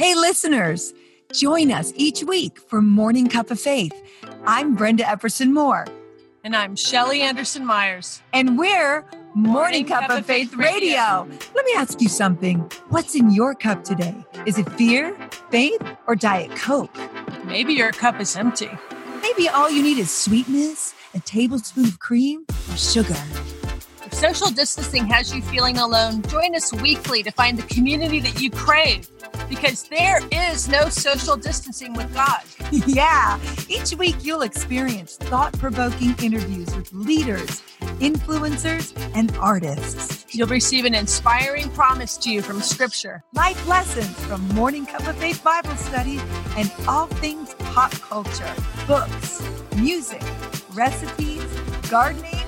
Hey, listeners, join us each week for Morning Cup of Faith. I'm Brenda Epperson Moore. And I'm Shelly Anderson Myers. And we're Morning, Morning Cup, Cup, of, Faith, Faith Radio. Radio. Let me ask you something. What's in your cup today? Is it fear, faith, or Diet Coke? Maybe your cup is empty. Maybe all you need is sweetness, a tablespoon of cream, or sugar. Social distancing has you feeling alone, join us weekly to find the community that you crave because there is no social distancing with God. yeah. Each week, you'll experience thought provoking interviews with leaders, influencers, and artists. You'll receive an inspiring promise to you from Scripture, life lessons from Morning Cup of Faith Bible study, and all things pop culture, books, music, recipes, gardening,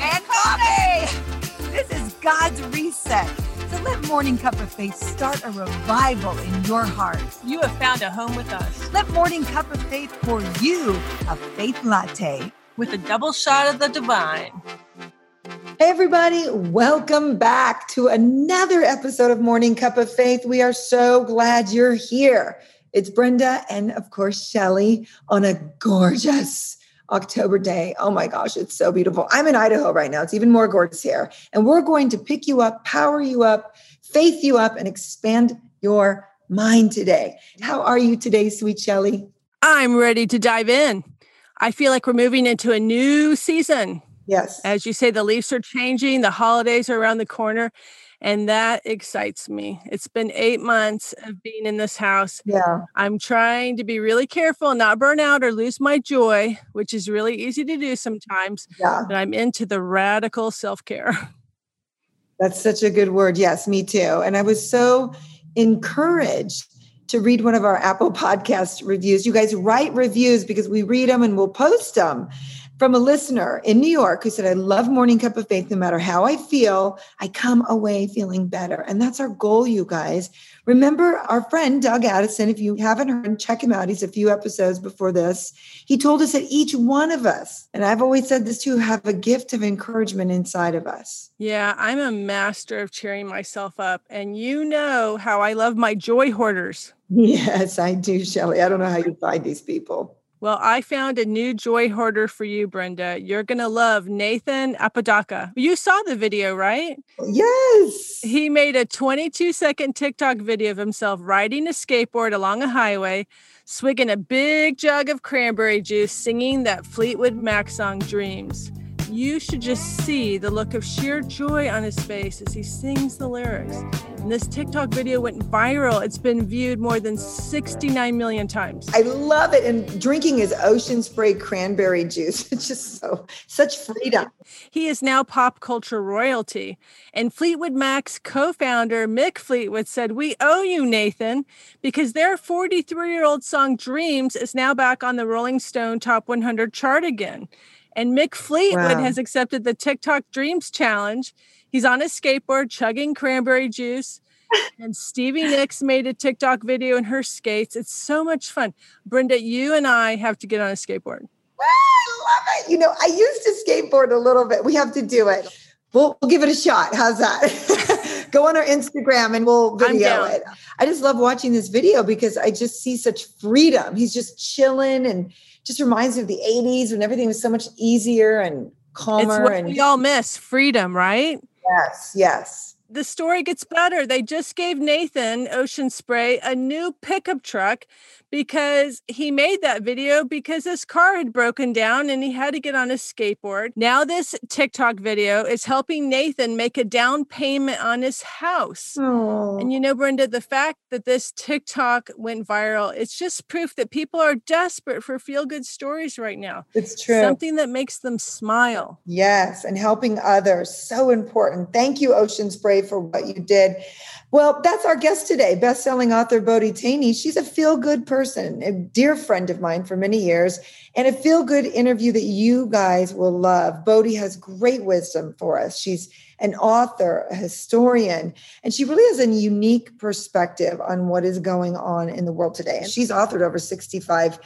and coffee. This is God's reset so let Morning Cup of Faith start a revival in your heart. You have found a home with us. Let Morning Cup of Faith pour you a faith latte with a double shot of the divine. Hey, everybody, welcome back to another episode of Morning Cup of Faith. We are so glad you're here. It's Brenda and, of course, Shelly on a gorgeous October day. Oh my gosh, it's so beautiful. I'm in Idaho right now. It's even more gorgeous here. And we're going to pick you up, power you up, faith you up, and expand your mind today. How are you today, sweet Shelly? I'm ready to dive in. I feel like we're moving into a new season. Yes. As you say, the leaves are changing, the holidays are around the corner and that excites me. It's been eight months of being in this house. Yeah. I'm trying to be really careful, not burn out or lose my joy, which is really easy to do sometimes. Yeah. But I'm into the radical self care. That's such a good word. Yes, me too. And I was so encouraged to read one of our Apple podcast reviews. You guys write reviews because we read them and we'll post them from a listener in New York who said, I love Morning Cup of Faith. No matter how I feel, I come away feeling better. And that's our goal, you guys. Remember our friend Doug Addison. If you haven't heard, him, check him out. He's a few episodes before this. He told us that each one of us, and I've always said this too, have a gift of encouragement inside of us. Yeah, I'm a master of cheering myself up. And you know how I love my joy hoarders. Yes, I do, Shelly. I don't know how you find these people. Well, I found a new joy hoarder for you, Brenda. You're going to love Nathan Apodaca. You saw the video, right? Yes. He made a 22 second TikTok video of himself riding a skateboard along a highway, swigging a big jug of cranberry juice, singing that Fleetwood Mac song, Dreams you should just see the look of sheer joy on his face as he sings the lyrics. And this TikTok video went viral. It's been viewed more than 69 million times. I love it. And drinking his ocean spray cranberry juice. It's just so, such freedom. He is now pop culture royalty. And Fleetwood Mac's co founder, Mick Fleetwood, said, We owe you, Nathan, because their 43 year old song Dreams is now back on the Rolling Stone Top 100 chart again. And Mick Fleetwood wow. has accepted the TikTok Dreams Challenge. He's on a skateboard chugging cranberry juice. and Stevie Nicks made a TikTok video in her skates. It's so much fun. Brenda, you and I have to get on a skateboard. I love it. You know, I used to skateboard a little bit. We have to do it. We'll, we'll give it a shot. How's that? Go on our Instagram and we'll video it. I just love watching this video because I just see such freedom. He's just chilling and just reminds me of the 80s when everything was so much easier and calmer. It's what and we all miss freedom, right? Yes, yes the story gets better. They just gave Nathan Ocean Spray a new pickup truck because he made that video because his car had broken down and he had to get on a skateboard. Now, this TikTok video is helping Nathan make a down payment on his house. Aww. And oh. you know, Brenda, the fact that this TikTok went viral, it's just proof that people are desperate for feel good stories right now. It's true. Something that makes them smile. Yes. And helping others. So important. Thank you, Ocean Spray for what you did. Well, that's our guest today, best-selling author Bodie Thoene. She's a feel-good person, a dear friend of mine for many years, and a feel-good interview that you guys will love. Bodie has great wisdom for us. She's an author, a historian, and she really has a unique perspective on what is going on in the world today. And she's authored over 65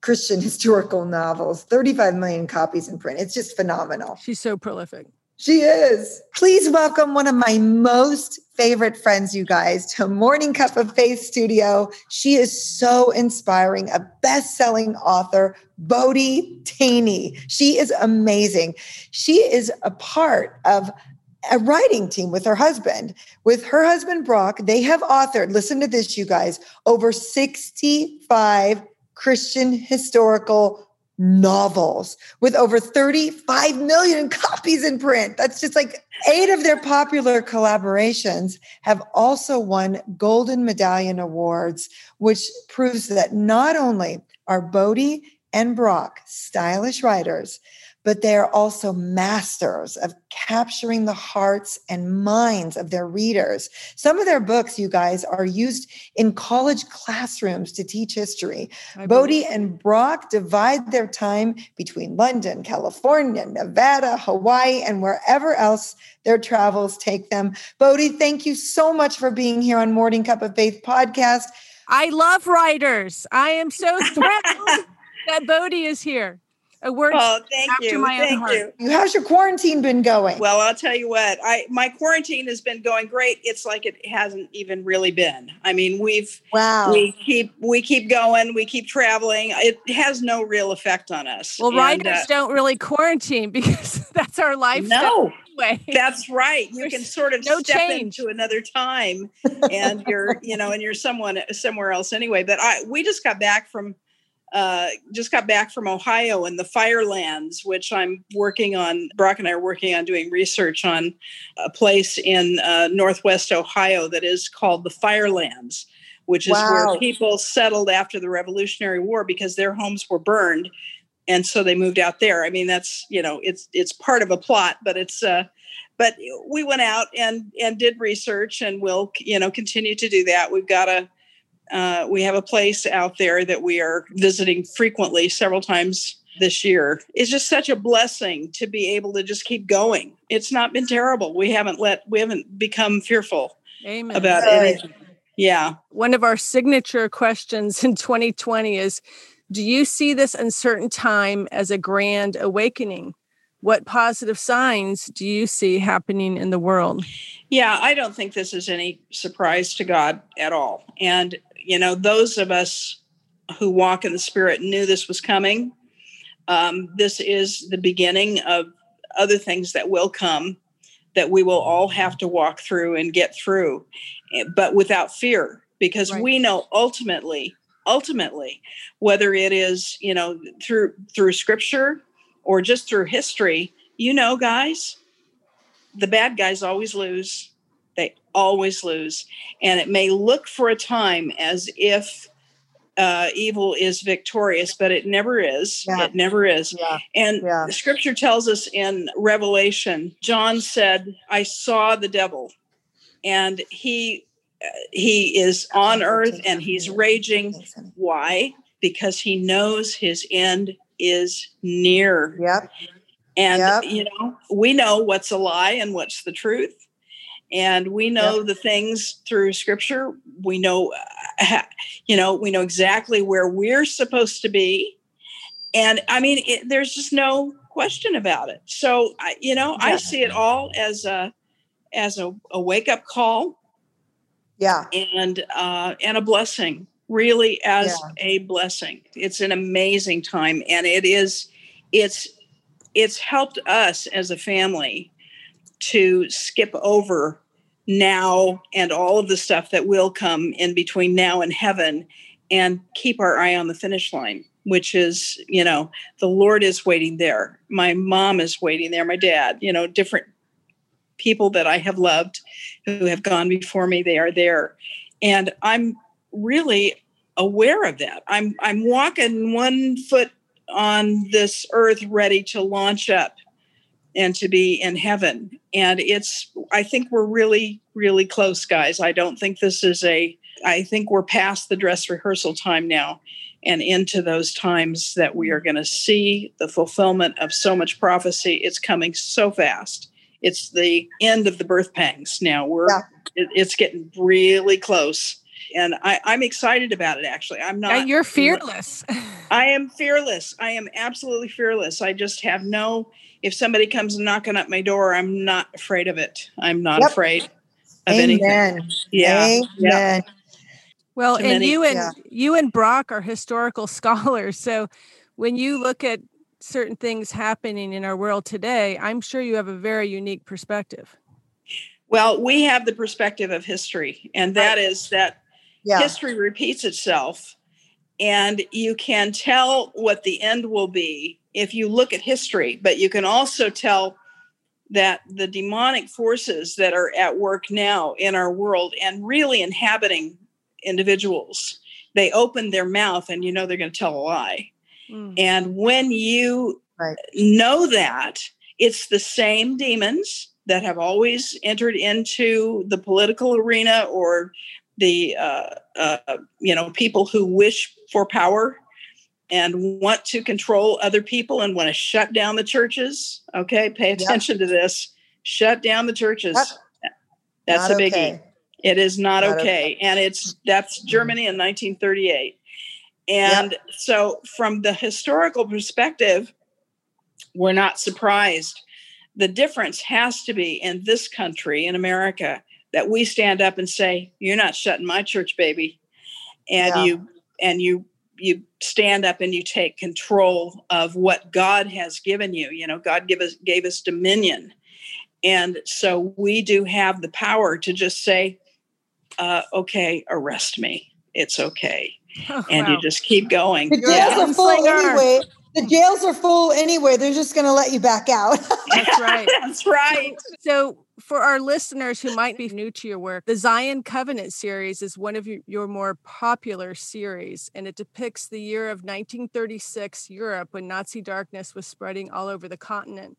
Christian historical novels, 35 million copies in print. It's just phenomenal. She's so prolific. She is. Please welcome one of my most favorite friends, you guys, to Morning Cup of Faith Studio. She is so inspiring, a best selling author, Bodie Thoene. She is amazing. She is a part of a writing team with her husband. With her husband, Brock, they have authored, listen to this, you guys, over 65 Christian historical novels with over 35 million copies in print. That's just like eight of their popular collaborations have also won Golden Medallion Awards, which proves that not only are Bodie and Brock stylish writers, but they are also masters of capturing the hearts and minds of their readers. Some of their books, you guys, are used in college classrooms to teach history. Bodie and Brock divide their time between London, California, Nevada, Hawaii, and wherever else their travels take them. Bodie, thank you so much for being here on Morning Cup of Faith podcast. I love writers. I am so thrilled that Bodie is here a word oh, thank you. thank you. How's your quarantine been going? Well, I'll tell you what. I my quarantine has been going great. It's like it hasn't even really been. I mean, we've wow. We keep we keep going. We keep traveling. It has no real effect on us. Well, and, writers uh, don't really quarantine because that's our life. No. Anyway. That's right. You There's can sort of no step change. into another time and you're, you know, and you're someone somewhere else anyway. But I we just got back from uh, just got back from Ohio and the Firelands, which I'm working on. Brock and I are working on doing research on a place in uh, Northwest Ohio that is called the Firelands, which is wow. where people settled after the Revolutionary War because their homes were burned, and so they moved out there. I mean, that's you know, it's it's part of a plot, but it's. Uh, but we went out and and did research, and we'll you know continue to do that. We've got a uh, we have a place out there that we are visiting frequently, several times this year. It's just such a blessing to be able to just keep going. It's not been terrible. We haven't let we haven't become fearful Amen. about anything. Yeah. One of our signature questions in 2020 is do you see this uncertain time as a grand awakening? What positive signs do you see happening in the world? Yeah, I don't think this is any surprise to God at all. And you know, those of us who walk in the Spirit knew this was coming. Um, this is the beginning of other things that will come that we will all have to walk through and get through, eh, but without fear, because right. we know ultimately, ultimately, whether it is you know through through Scripture or just through history, you know, guys, the bad guys always lose always lose. And it may look for a time as if uh, evil is victorious, but it never is. Yeah. It never is. Yeah. And yeah. scripture tells us in Revelation, John said, I saw the devil, and he uh, he is on earth and he's raging. Why? Because he knows his end is near. Yep. And yep. you know, we know what's a lie and what's the truth and we know yep. the things through scripture we know uh, you know we know exactly where we're supposed to be and i mean it, there's just no question about it so I, you know yeah. i see it all as a as a, a wake up call yeah and uh and a blessing really as yeah. a blessing it's an amazing time and it is it's it's helped us as a family to skip over now and all of the stuff that will come in between now and heaven and keep our eye on the finish line which is you know the lord is waiting there. My mom is waiting there my dad you know different people that i have loved who have gone before me they are there. And i'm really aware of that. I'm i'm walking one foot on this earth ready to launch up and to be in heaven. And it's, I think we're really, really close, guys. I don't think this is a, I think we're past the dress rehearsal time now and into those times that we are going to see the fulfillment of so much prophecy. It's coming so fast. It's the end of the birth pangs now. We're, yeah. it, it's getting really close. And I, I'm excited about it, actually. I'm not. you're fearless. I am fearless. I am absolutely fearless. I just have no. If somebody comes knocking at my door, I'm not afraid of it. I'm not yep. afraid of Amen. anything. Yeah. Amen. Yeah. Well, Too and many, you and yeah. you and Brock are historical scholars. So when you look at certain things happening in our world today, I'm sure you have a very unique perspective. Well, we have the perspective of history, and that right. is that yeah. history repeats itself, and you can tell what the end will be if you look at history, but you can also tell that the demonic forces that are at work now in our world and really inhabiting individuals, they open their mouth and you know they're going to tell a lie. Mm. And when you right. know that, it's the same demons that have always entered into the political arena or the uh, uh, you know people who wish for power and want to control other people and want to shut down the churches. Okay, pay attention yep. to this. Shut down the churches. Yep. That's not a biggie. Okay. It is not, not okay. okay. And it's that's. Germany in 1938. And yep. so from the historical perspective, we're not surprised. The difference has to be in this country, in America, that we stand up and say, You're not shutting my church, baby. And yeah. you and you you stand up and you take control of what God has given you. You know, God give us gave us dominion. And so we do have the power to just say, uh, okay, arrest me. It's okay. Oh, and wow. you just keep going. The jails yeah. are full anyway. The jails are full anyway. They're just going to let you back out. That's right. That's right. So for our listeners who might be new to your work, the Zion Covenant series is one of your more popular series, and it depicts the year of 1936 Europe when Nazi darkness was spreading all over the continent.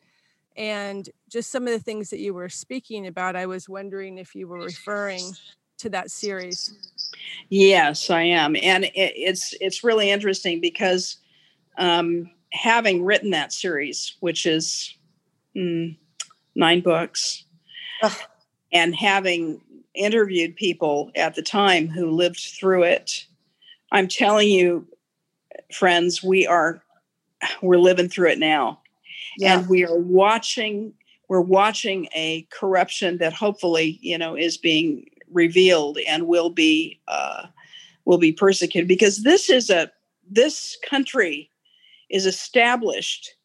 And just some of the things that you were speaking about, I was wondering if you were referring to that series. Yes, I am, and it, it's it's really interesting because um, having written that series, which is mm, nine books, Ugh. and having interviewed people at the time who lived through it, I'm telling you, friends, we are we're living through it now, yeah. and we are watching we're watching a corruption that hopefully you know is being revealed and will be uh, will be persecuted because this is a this country is established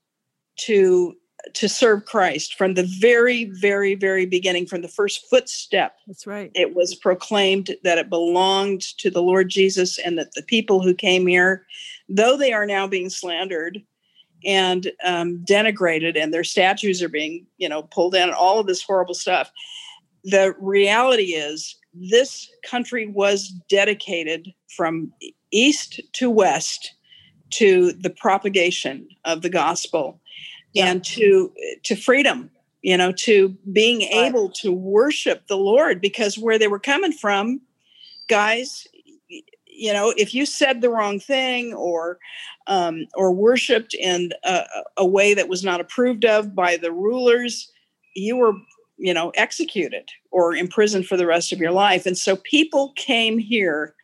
to to serve Christ from the very, very, very beginning, from the first footstep. That's right. It was proclaimed that it belonged to the Lord Jesus and that the people who came here, though they are now being slandered and um, denigrated and their statues are being, you know, pulled down, all of this horrible stuff. The reality is, this country was dedicated from east to west to the propagation of the gospel yeah. and to to freedom you know to being right. able to worship the lord because where they were coming from guys you know if you said the wrong thing or um, or worshipped in a, a way that was not approved of by the rulers you were you know executed or imprisoned for the rest of your life and so people came here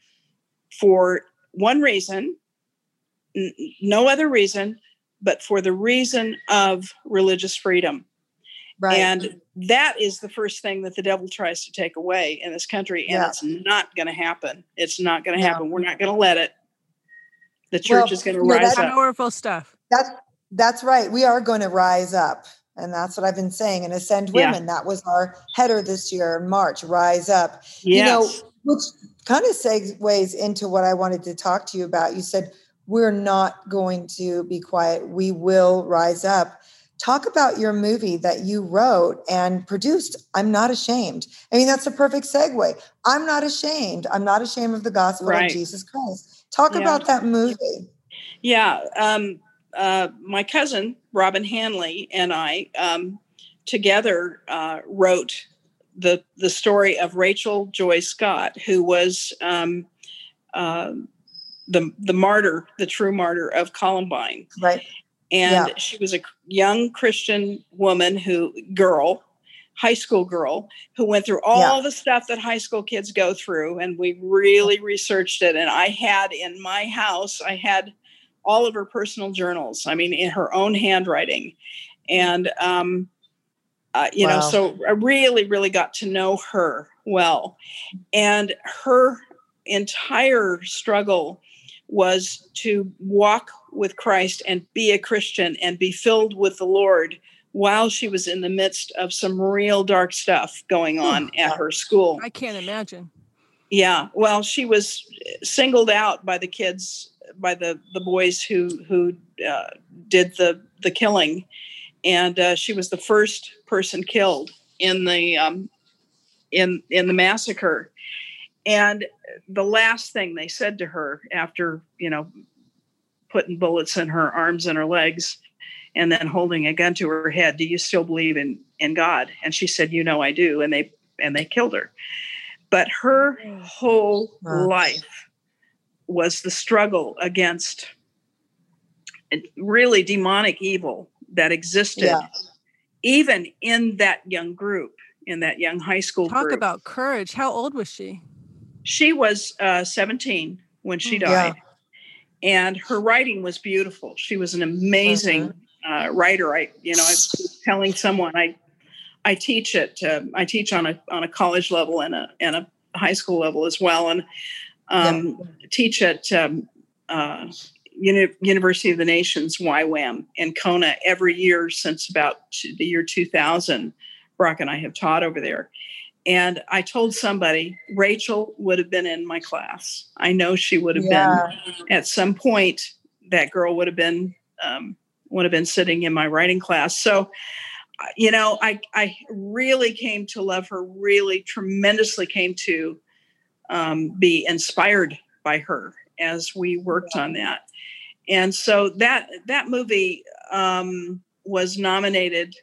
for one reason n- no other reason but for the reason of religious freedom. Right. And that is the first thing that the devil tries to take away in this country. And yeah. it's not going to happen. It's not going to happen. We're not going to let it. The church well, is going to rise up. Powerful stuff. That's, that's right. We are going to rise up. And that's what I've been saying. And Ascend Women, yeah. that was our header this year in March, Rise Up. Yes. You know, which kind of segues into what I wanted to talk to you about. You said we're not going to be quiet. We will rise up. Talk about your movie that you wrote and produced. I'm not ashamed. I mean, that's a perfect segue. I'm not ashamed. I'm not ashamed of the gospel right. of Jesus Christ. Talk yeah. about that movie. Yeah. Um, uh, my cousin, Robin Hanley, and I um, together uh, wrote the, the story of Rachel Joy Scott, who was. Um, uh, the the martyr, the true martyr of Columbine. Right. And yeah. she was a young Christian woman who girl, high school girl who went through all yeah. the stuff that high school kids go through and we really researched it and I had in my house I had all of her personal journals. I mean, in her own handwriting, and um, uh, you wow. know, so I really, really got to know her well, and her entire struggle was to walk with Christ and be a Christian and be filled with the Lord while she was in the midst of some real dark stuff going on at her school. I can't imagine. Yeah, well, she was singled out by the kids, by the the boys who who uh, did the the killing, and uh, she was the first person killed in the um, in in the massacre. And the last thing they said to her after you know putting bullets in her arms and her legs and then holding a gun to her head do you still believe in in god and she said you know i do and they and they killed her but her oh, whole life was the struggle against really demonic evil that existed yeah. even in that young group in that young high school talk group. about courage how old was she she was uh, 17 when she mm, died yeah. and her writing was beautiful she was an amazing uh-huh uh, writer. I, you know, I was telling someone I, I teach it. Uh, I teach on a on a college level and a and a high school level as well, and um, yeah. teach at um, uh, Uni- University of the Nations YWAM in Kona every year since about the year 2000. Brock and I have taught over there. And I told somebody Rachel would have been in my class. I know she would have yeah. been at some point. That girl would have been um, would have been sitting in my writing class. So, uh, you know, I, I really came to love her, really tremendously came to um, be inspired by her as we worked on that. And so that that movie um, was nominated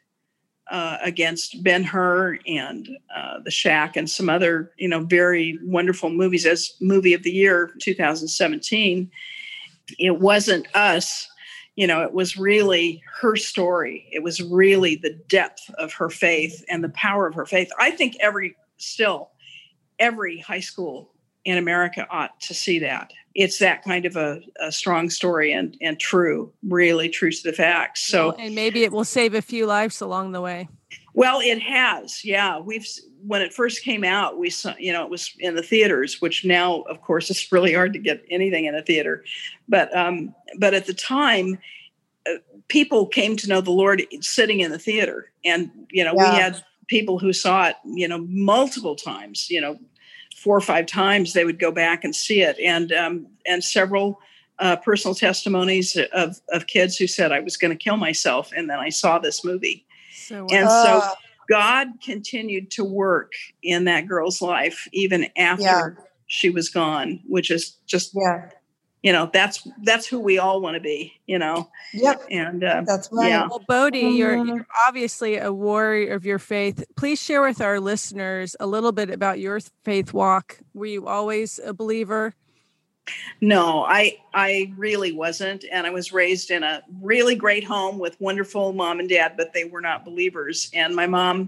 uh, against Ben Hur and uh, The Shack and some other, you know, very wonderful movies as movie of the year 2017. It wasn't us you know, it was really her story. It was really the depth of her faith and the power of her faith. I think every, still, every high school in America ought to see that. It's that kind of a, a strong story and, and true, really true to the facts. So, and maybe it will save a few lives along the way. Well, it has. Yeah, we've when it first came out, we saw you know it was in the theaters, which now, of course, it's really hard to get anything in a theater. But um, but at the time, uh, people came to know the Lord sitting in the theater, and you know yeah. we had people who saw it, you know, multiple times. You know, four or five times they would go back and see it, and um, and several. Uh, personal testimonies of, of kids who said I was going to kill myself, and then I saw this movie, so, and uh, so God continued to work in that girl's life even after yeah. she was gone, which is just yeah. You know, that's that's who we all want to be. You know. Yep. And uh, that's right. Yeah. Well, Bodie, mm-hmm. you're, you're obviously a warrior of your faith. Please share with our listeners a little bit about your faith walk. Were you always a believer? No, I I really wasn't, and I was raised in a really great home with wonderful mom and dad, but they were not believers. And my mom,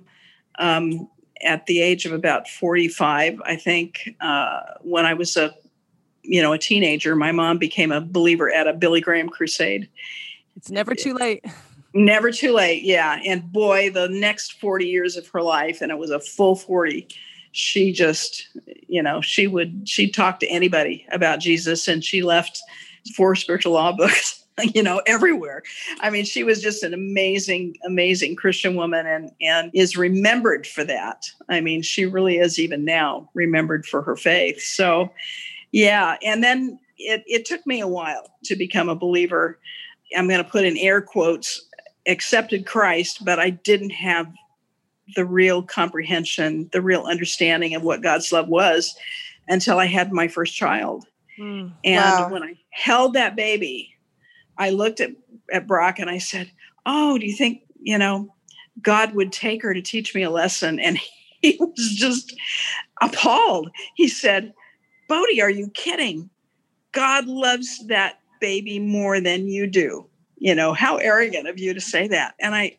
um, at the age of about forty five, I think, uh, when I was a you know a teenager, my mom became a believer at a Billy Graham crusade. It's never too late. Never too late, yeah. And boy, the next forty years of her life, and it was a full forty she just you know she would she talked to anybody about jesus and she left four spiritual law books you know everywhere i mean she was just an amazing amazing christian woman and and is remembered for that i mean she really is even now remembered for her faith so yeah and then it, it took me a while to become a believer i'm going to put in air quotes accepted christ but i didn't have the real comprehension, the real understanding of what God's love was until I had my first child. Mm, and wow. when I held that baby, I looked at, at Brock and I said, Oh, do you think, you know, God would take her to teach me a lesson? And he was just appalled. He said, Bodie, are you kidding? God loves that baby more than you do. You know, how arrogant of you to say that. And I,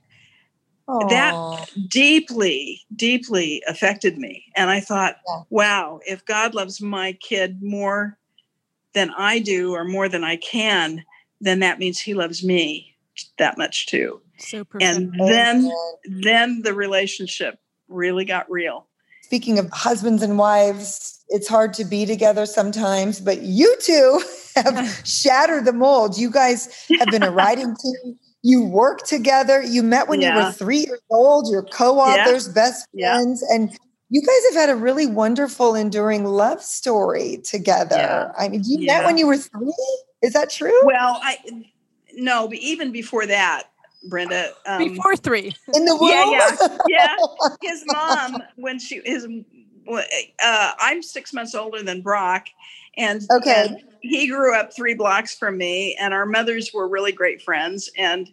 Aww. that deeply, deeply affected me. And I thought, yeah. wow, if God loves my kid more than I do or more than I can, then that means he loves me that much too. So and then then the relationship really got real. Speaking of husbands and wives, it's hard to be together sometimes, but you two have shattered the mold. You guys have been a writing team. You work together. You met when yeah. you were three years old. You're co-authors, yeah. best friends, yeah. and you guys have had a really wonderful, enduring love story together. I mean, you met when you were three. Is that true? Well, I no, but even before that, Brenda. Um, before three. In the womb. Yeah, yeah, yeah. His mom, when she his, uh, I'm six months older than Brock, and okay, and he grew up three blocks from me, and our mothers were really great friends, and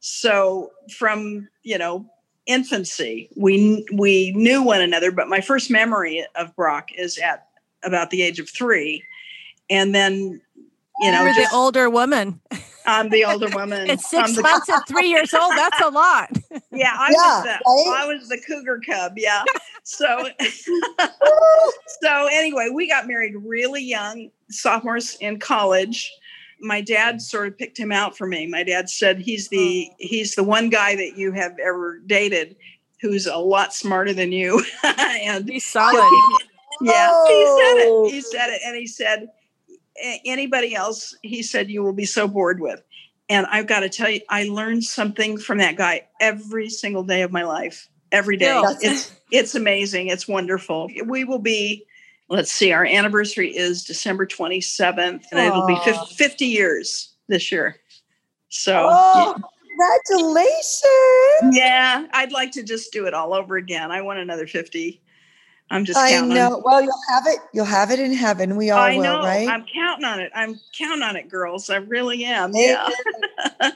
so from you know infancy, we we knew one another. But my first memory of Brock is at about the age of three, and then you know, you're just, the older woman. I'm the older woman. It's 6 months at three years old. That's a lot. Yeah, I yeah, was the right? I was the cougar cub. Yeah. So so anyway, we got married really young, sophomores in college. My dad sort of picked him out for me. My dad said he's the oh. he's the one guy that you have ever dated who's a lot smarter than you. and he's solid. yeah, oh. he said it. He said it, oh. and he said anybody else, he said, you will be so bored with. And I've got to tell you, I learned something from that guy every single day of my life. Every day. It's it's amazing. It's wonderful. We will be, let's see, our anniversary is December 27th, and Aww. it'll be 50, 50, years this year. So oh, yeah. congratulations. Yeah, I'd like to just do it all over again. I want another 50 I'm just I know. Well, you'll have it. You'll have it in heaven. We all I know. will, right? I'm counting on it. I'm counting on it, girls. I really am. Yeah.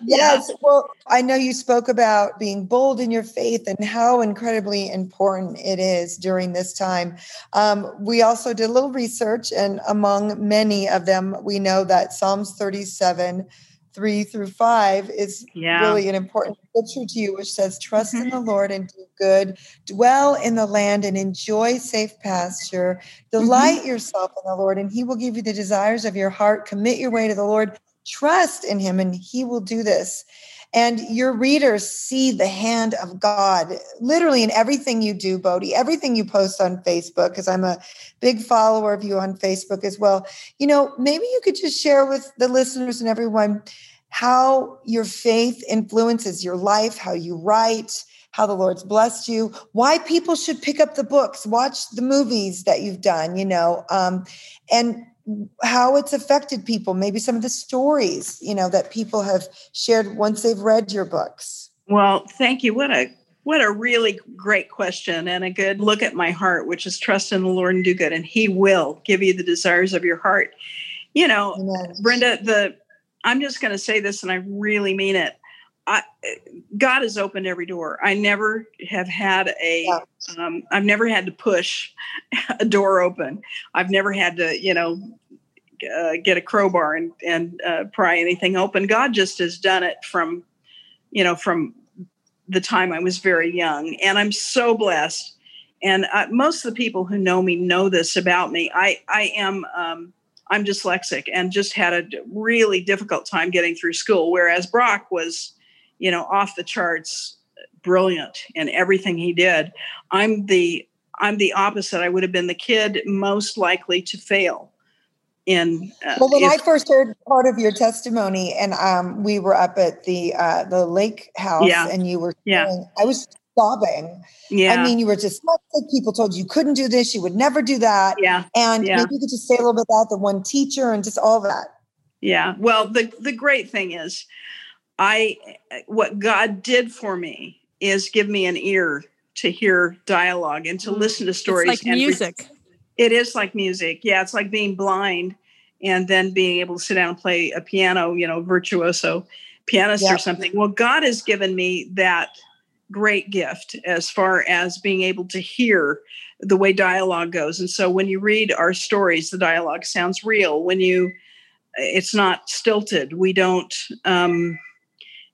yes. Yeah. Well, I know you spoke about being bold in your faith and how incredibly important it is during this time. Um, we also did a little research, and among many of them, we know that Psalms 37 three through five is yeah. really an important scripture to you, which says, Trust mm-hmm. in the Lord and do good, dwell in the land and enjoy safe pasture. Delight mm-hmm. yourself in the Lord, and He will give you the desires of your heart. Commit your way to the Lord, trust in Him, and He will do this. And your readers see the hand of God literally in everything you do, Bodie, everything you post on Facebook, because I'm a big follower of you on Facebook as well. You know, maybe you could just share with the listeners and everyone how your faith influences your life, how you write, how the Lord's blessed you, why people should pick up the books, watch the movies that you've done, you know, um, and how it's affected people maybe some of the stories you know that people have shared once they've read your books. Well thank you. What a what a really great question and a good look at my heart which is trust in the lord and do good and he will give you the desires of your heart. You know Amen. brenda the i'm just going to say this and i really mean it I, God has opened every door. I never have had a. have um, never had to push a door open. I've never had to, you know, uh, get a crowbar and and uh, pry anything open. God just has done it from, you know, from the time I was very young, and I'm so blessed. And uh, most of the people who know me know this about me. I I am. Um, I'm dyslexic and just had a really difficult time getting through school. Whereas Brock was, you know, off the charts, brilliant in everything he did. I'm the I'm the opposite. I would have been the kid most likely to fail. In uh, well, when if, I first heard part of your testimony, and um, we were up at the uh, the lake house, yeah. and you were, yeah, I was sobbing. Yeah, I mean, you were just people told you couldn't do this, you would never do that. Yeah, and yeah. maybe you could just say a little bit about the one teacher and just all that. Yeah. Well, the the great thing is, I what God did for me is give me an ear to hear dialogue and to mm. listen to stories. It's like music. Re- it is like music. Yeah, it's like being blind and then being able to sit down and play a piano, you know, virtuoso pianist or something. Well, God has given me that great gift as far as being able to hear the way dialogue goes. And so when you read our stories, the dialogue sounds real. When you, it's not stilted. We don't, um,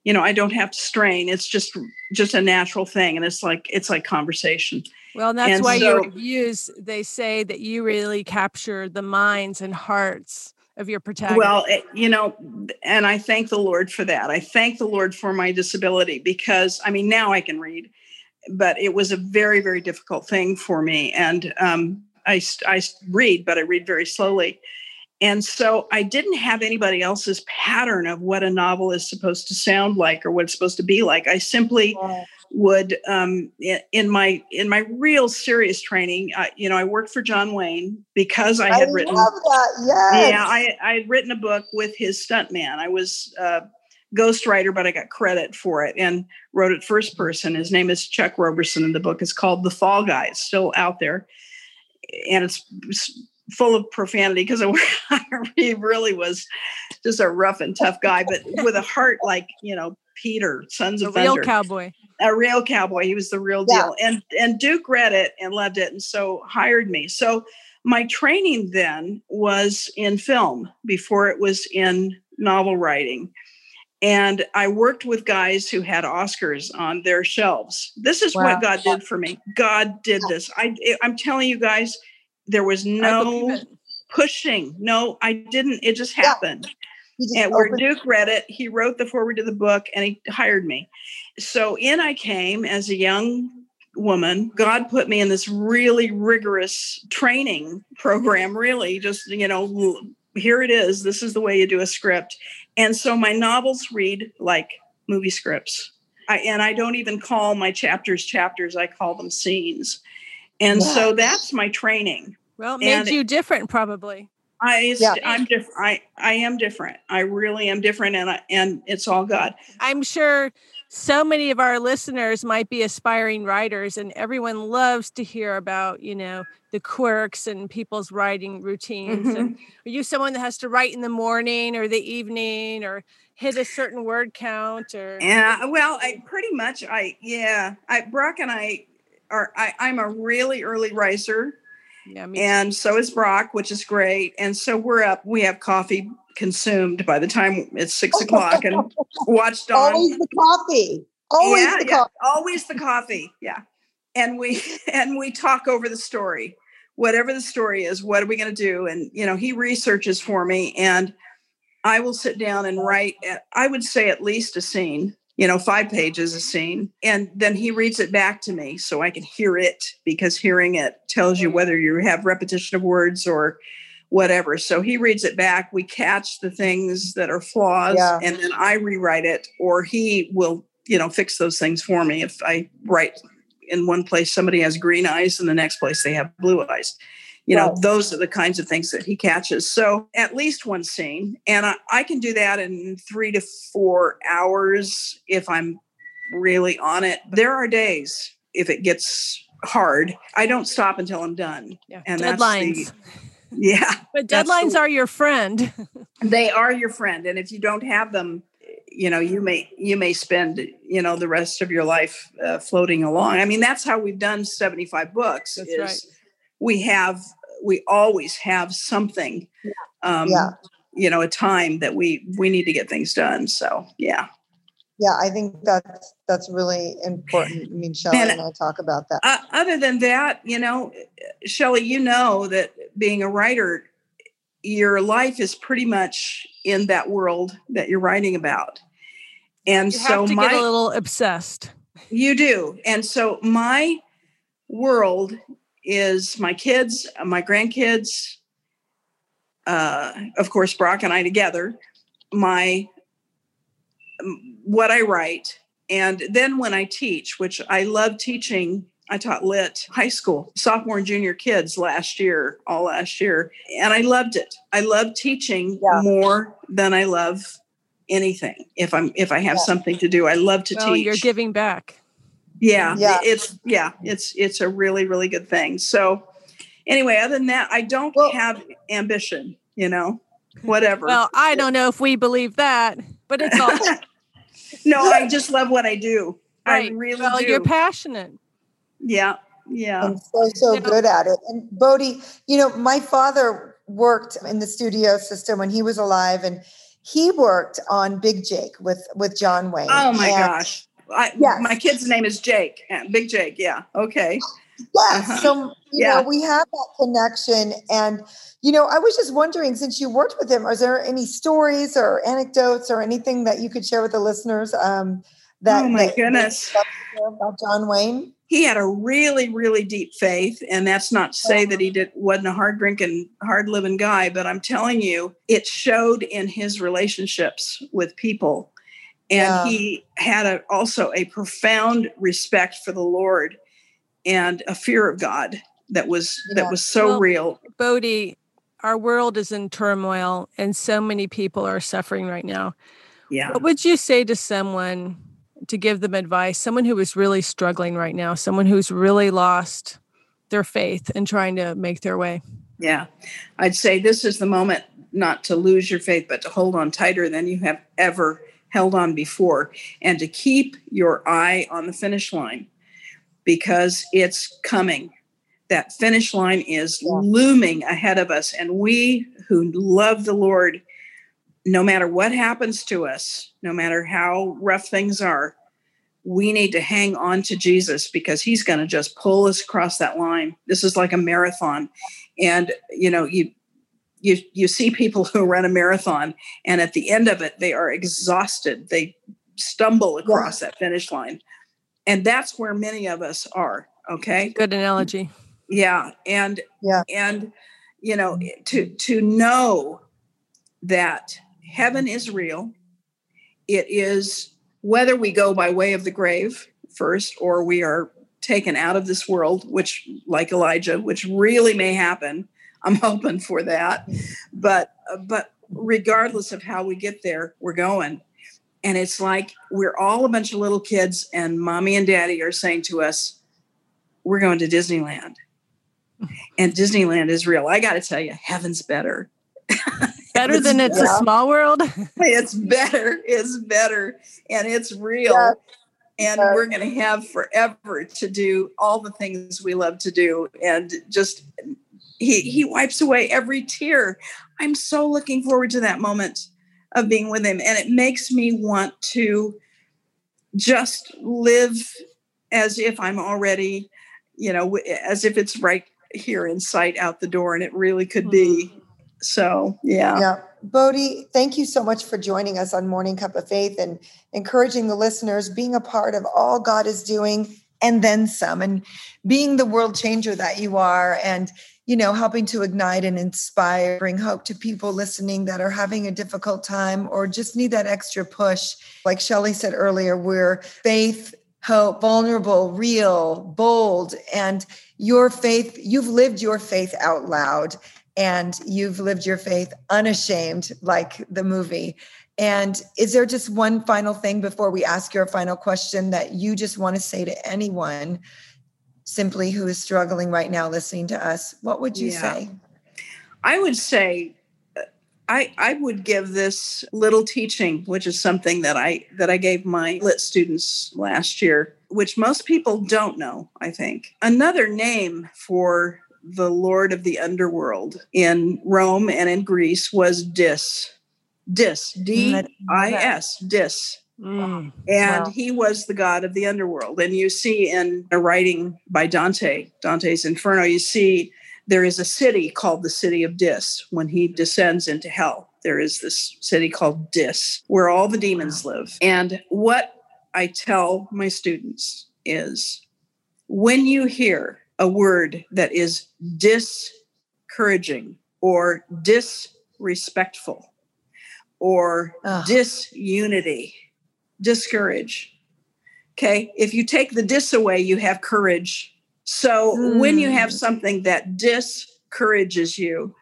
you know, I don't have to strain. It's just just a natural thing, and it's like it's like conversation. Well, and that's and why so, your reviews they say that you really capture the minds and hearts of your protagonist? Well, it, you know, and I thank the Lord for that. I thank the Lord for my disability because I mean now I can read, but it was a very very difficult thing for me, and um, I I read, but I read very slowly. And so I didn't have anybody else's pattern of what a novel is supposed to sound like or what it's supposed to be like. I simply would um, in my in my real serious training uh, you know i worked for john wayne because i had I written yes. yeah I, I had written a book with his stuntman i was uh, ghostwriter but i got credit for it and wrote it first person his name is chuck roberson and the book is called the fall guy it's still out there and it's full of profanity because he really was just a rough and tough guy but with a heart like you know peter sons of a real cowboy a real cowboy. He was the real deal. Yeah. And and Duke read it and loved it and so hired me. So my training then was in film before it was in novel writing. And I worked with guys who had Oscars on their shelves. This is wow. what God did for me. God did this. I I'm telling you guys, there was no pushing. No, I didn't. It just happened. Yeah. And where Duke read it, he wrote the forward to the book and he hired me so in I came as a young woman. God put me in this really rigorous training program, really, just, you know, here it is. This is the way you do a script. And so my novels read like movie scripts. I, and I don't even call my chapters chapters, I call them scenes. And yeah. so that's my training. Well, it made and you different, probably. I yeah. I'm different. I I am different. I really am different, and I, and it's all God. I'm sure so many of our listeners might be aspiring writers and everyone loves to hear about you know the quirks and people's writing routines mm-hmm. and are you someone that has to write in the morning or the evening or hit a certain word count or yeah well i pretty much i yeah i brock and i are I, i'm a really early riser yeah, and so is Brock, which is great. And so we're up. We have coffee consumed by the time it's six o'clock and watched on. Always the coffee. Always yeah, the yeah. coffee. Always the coffee. Yeah. And we and we talk over the story. Whatever the story is, what are we going to do? And you know, he researches for me and I will sit down and write I would say at least a scene, you know, five pages a scene. And then he reads it back to me so I can hear it because hearing it tells you whether you have repetition of words or whatever. So he reads it back. We catch the things that are flaws, yeah. and then I rewrite it, or he will, you know, fix those things for me. If I write in one place somebody has green eyes, and the next place they have blue eyes. You know, right. those are the kinds of things that he catches. So at least one scene, and I, I can do that in three to four hours if I'm really on it. There are days if it gets hard, I don't stop until I'm done. Yeah. And Deadlines. the yeah. But deadlines are your friend. they are your friend. And if you don't have them, you know, you may you may spend, you know, the rest of your life uh, floating along. I mean, that's how we've done 75 books. That's right. We have we always have something um yeah. you know, a time that we we need to get things done. So, yeah. Yeah i think that's that's really important i mean shelly and, and i talk about that. uh, other than that you know shelly you know that being a writer your life is pretty much in that world that you're writing about. And you so have to my, get a little obsessed. You do. And so my world is my kids my grandkids uh, of course brock and i together my what I write. And then when I teach, which I love teaching, I taught lit high school, sophomore and junior kids last year, all last year. And I loved it. I love teaching yeah. more than I love anything. If I'm if I have yeah. something to do, I love to well, teach. You're giving back. Yeah, yeah. It's yeah, it's it's a really, really good thing. So anyway, other than that, I don't well, have ambition, you know, whatever. Well, I don't know if we believe that, but it's all no, I just love what I do. Right. I really well, do. You're passionate. Yeah. Yeah. I'm so, so you good at it. And Bodie, you know, my father worked in the studio system when he was alive and he worked on Big Jake with with John Wayne. Oh my and, gosh. I, yeah. My kid's name is Jake. Big Jake. Yeah. Okay. Yes. Uh-huh. So, you yeah. know, we have that connection. And, you know, I was just wondering, since you worked with him, are there any stories or anecdotes or anything that you could share with the listeners? Um, that, oh my that, goodness. about John Wayne? He had a really, really deep faith. And that's not to say that he did wasn't a hard drinking, hard living guy, but I'm telling you, it showed in his relationships with people. And yeah. he had a, also a profound respect for the Lord and a fear of God that was yeah. that was so well, real. Bodie, our world is in turmoil and so many people are suffering right now. Yeah. What would you say to someone to give them advice, someone who is really struggling right now, someone who's really lost their faith and trying to make their way? Yeah. I'd say this is the moment not to lose your faith, but to hold on tighter than you have ever held on before and to keep your eye on the finish line because it's coming. That finish line is yeah. looming ahead of us. And we who love the Lord, no matter what happens to us, no matter how rough things are, we need to hang on to Jesus because he's going to just pull us across that line. This is like a marathon. And you know, you you you see people who run a marathon and at the end of it they are exhausted. They stumble across yeah. that finish line and that's where many of us are okay good analogy yeah and yeah and you know to to know that heaven is real it is whether we go by way of the grave first or we are taken out of this world which like elijah which really may happen i'm hoping for that but but regardless of how we get there we're going and it's like we're all a bunch of little kids, and mommy and daddy are saying to us, We're going to Disneyland. And Disneyland is real. I got to tell you, heaven's better. Better than it's yeah. a small world? it's better. It's better. And it's real. Yeah. And yeah. we're going to have forever to do all the things we love to do. And just, he, he wipes away every tear. I'm so looking forward to that moment of being with him and it makes me want to just live as if i'm already you know as if it's right here in sight out the door and it really could be mm-hmm. so yeah yeah bodie thank you so much for joining us on morning cup of faith and encouraging the listeners being a part of all god is doing and then some and being the world changer that you are and you know, helping to ignite and inspire, bring hope to people listening that are having a difficult time or just need that extra push. Like Shelly said earlier, we're faith, hope, vulnerable, real, bold, and your faith, you've lived your faith out loud and you've lived your faith unashamed, like the movie. And is there just one final thing before we ask your final question that you just want to say to anyone simply who is struggling right now listening to us, what would you yeah. say? I would say uh, I, I would give this little teaching, which is something that I that I gave my lit students last year, which most people don't know, I think. Another name for the Lord of the underworld in Rome and in Greece was Dis. Dis, D I S, Dis. Mm, and wow. he was the god of the underworld. And you see in a writing by Dante, Dante's Inferno, you see there is a city called the city of Dis when he descends into hell. There is this city called Dis where all the demons wow. live. And what I tell my students is when you hear a word that is discouraging or disrespectful or disunity, discourage. Okay. If you take the dis away, you have courage. So mm. when you have hmm. something that discourages you,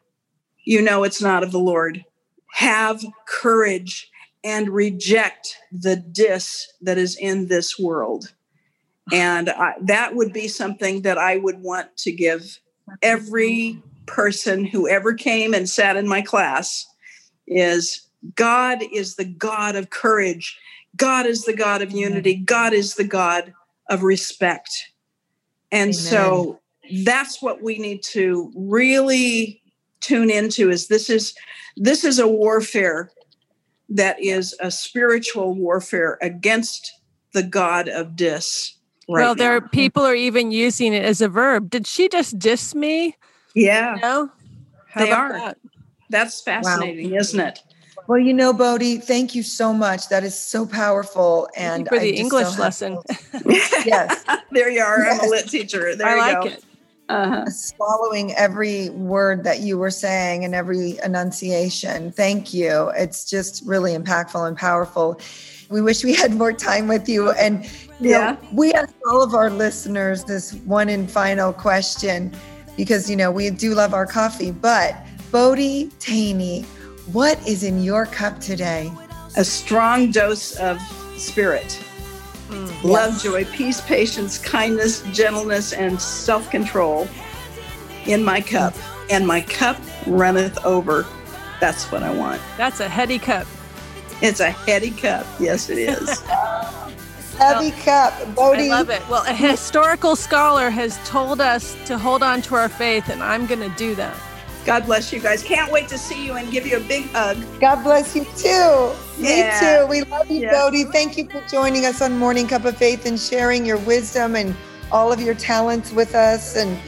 you know it's not of the Lord. Have courage and reject the dis that is in this world. And I, that would be something that I would want to give every person who ever came and sat in my class is God is the God of courage. God is the God of unity. God is the God of respect. And Amen. so that's what we need to really tune into is this is this is a warfare that is a spiritual warfare against the god of dis Right well, there are people are even using it as a verb. Did she just diss me? Yeah. No, they are. That? That's fascinating, wow. isn't it? Well, you know, Bodie, thank you so much. That is so powerful. And for the English lesson. yes. there you are. I'm a lit teacher. There I you like go. it. Uh-huh. Swallowing every word that you were saying and every enunciation. Thank you. It's just really impactful and powerful. We wish we had more time with you. And you yeah, know, we ask all of our listeners this one and final question because you know we do love our coffee. But Bodie Thoene, what is in your cup today? A strong dose of spirit. Mm, love, joy, peace, patience, kindness, gentleness, and self control in my cup. And my cup runneth over. That's what I want. That's a heady cup. It's a heady cup. Yes, it is. heavy well, cup. Bodie. I love it. Well, a historical scholar has told us to hold on to our faith, and I'm going to do that. God bless you guys. Can't wait to see you and give you a big hug. God bless you too. Yeah. Me too. We love you, yeah. Bodie. Thank you for joining us on Morning Cup of Faith and sharing your wisdom and all of your talents with us. And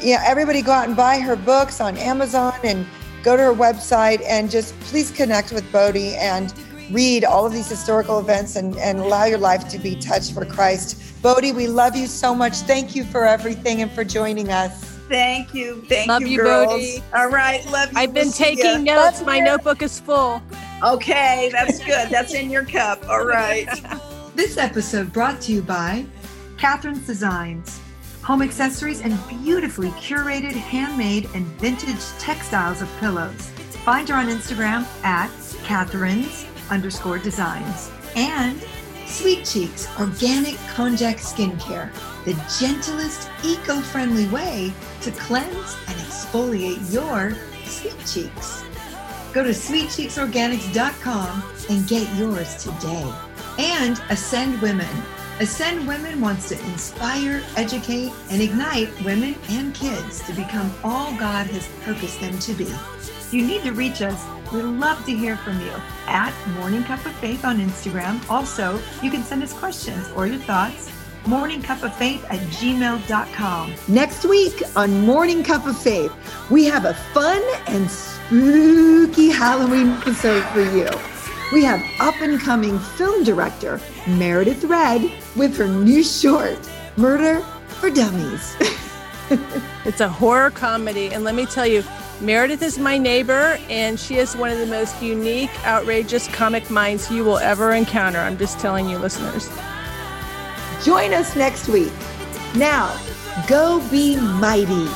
yeah, everybody go out and buy her books on Amazon and go to her website and just please connect with Bodie and read all of these historical events and, and allow your life to be touched for Christ. Bodie, we love you so much. Thank you for everything and for joining us. Thank you. Thank love you, you girls. Bodie. All right. Love you. I've been we'll taking notes. Love My you. notebook is full. Okay. That's good. That's in your cup. All right. this episode brought to you by Catherine's Designs. Home accessories and beautifully curated handmade and vintage textiles of pillows. Find her on Instagram at Catherine's underscore designs. And Sweet Cheeks Organic Konjac Skincare, the gentlest, eco friendly way to cleanse and exfoliate your sweet cheeks. Go to sweetcheeksorganics.com and get yours today. And Ascend Women. Ascend Women wants to inspire, educate, and ignite women and kids to become all God has purposed them to be. You need to reach us. We'd love to hear from you at Morning Cup of Faith on Instagram. Also, you can send us questions or your thoughts Morning Cup of Faith at gmail.com. Next week on Morning Cup of Faith, we have a fun and spooky Halloween episode for you. We have up and coming film director Meredith Red with her new short, Murder for Dummies. it's a horror comedy. And let me tell you, Meredith is my neighbor, and she is one of the most unique, outrageous comic minds you will ever encounter. I'm just telling you, listeners. Join us next week. Now, go be mighty.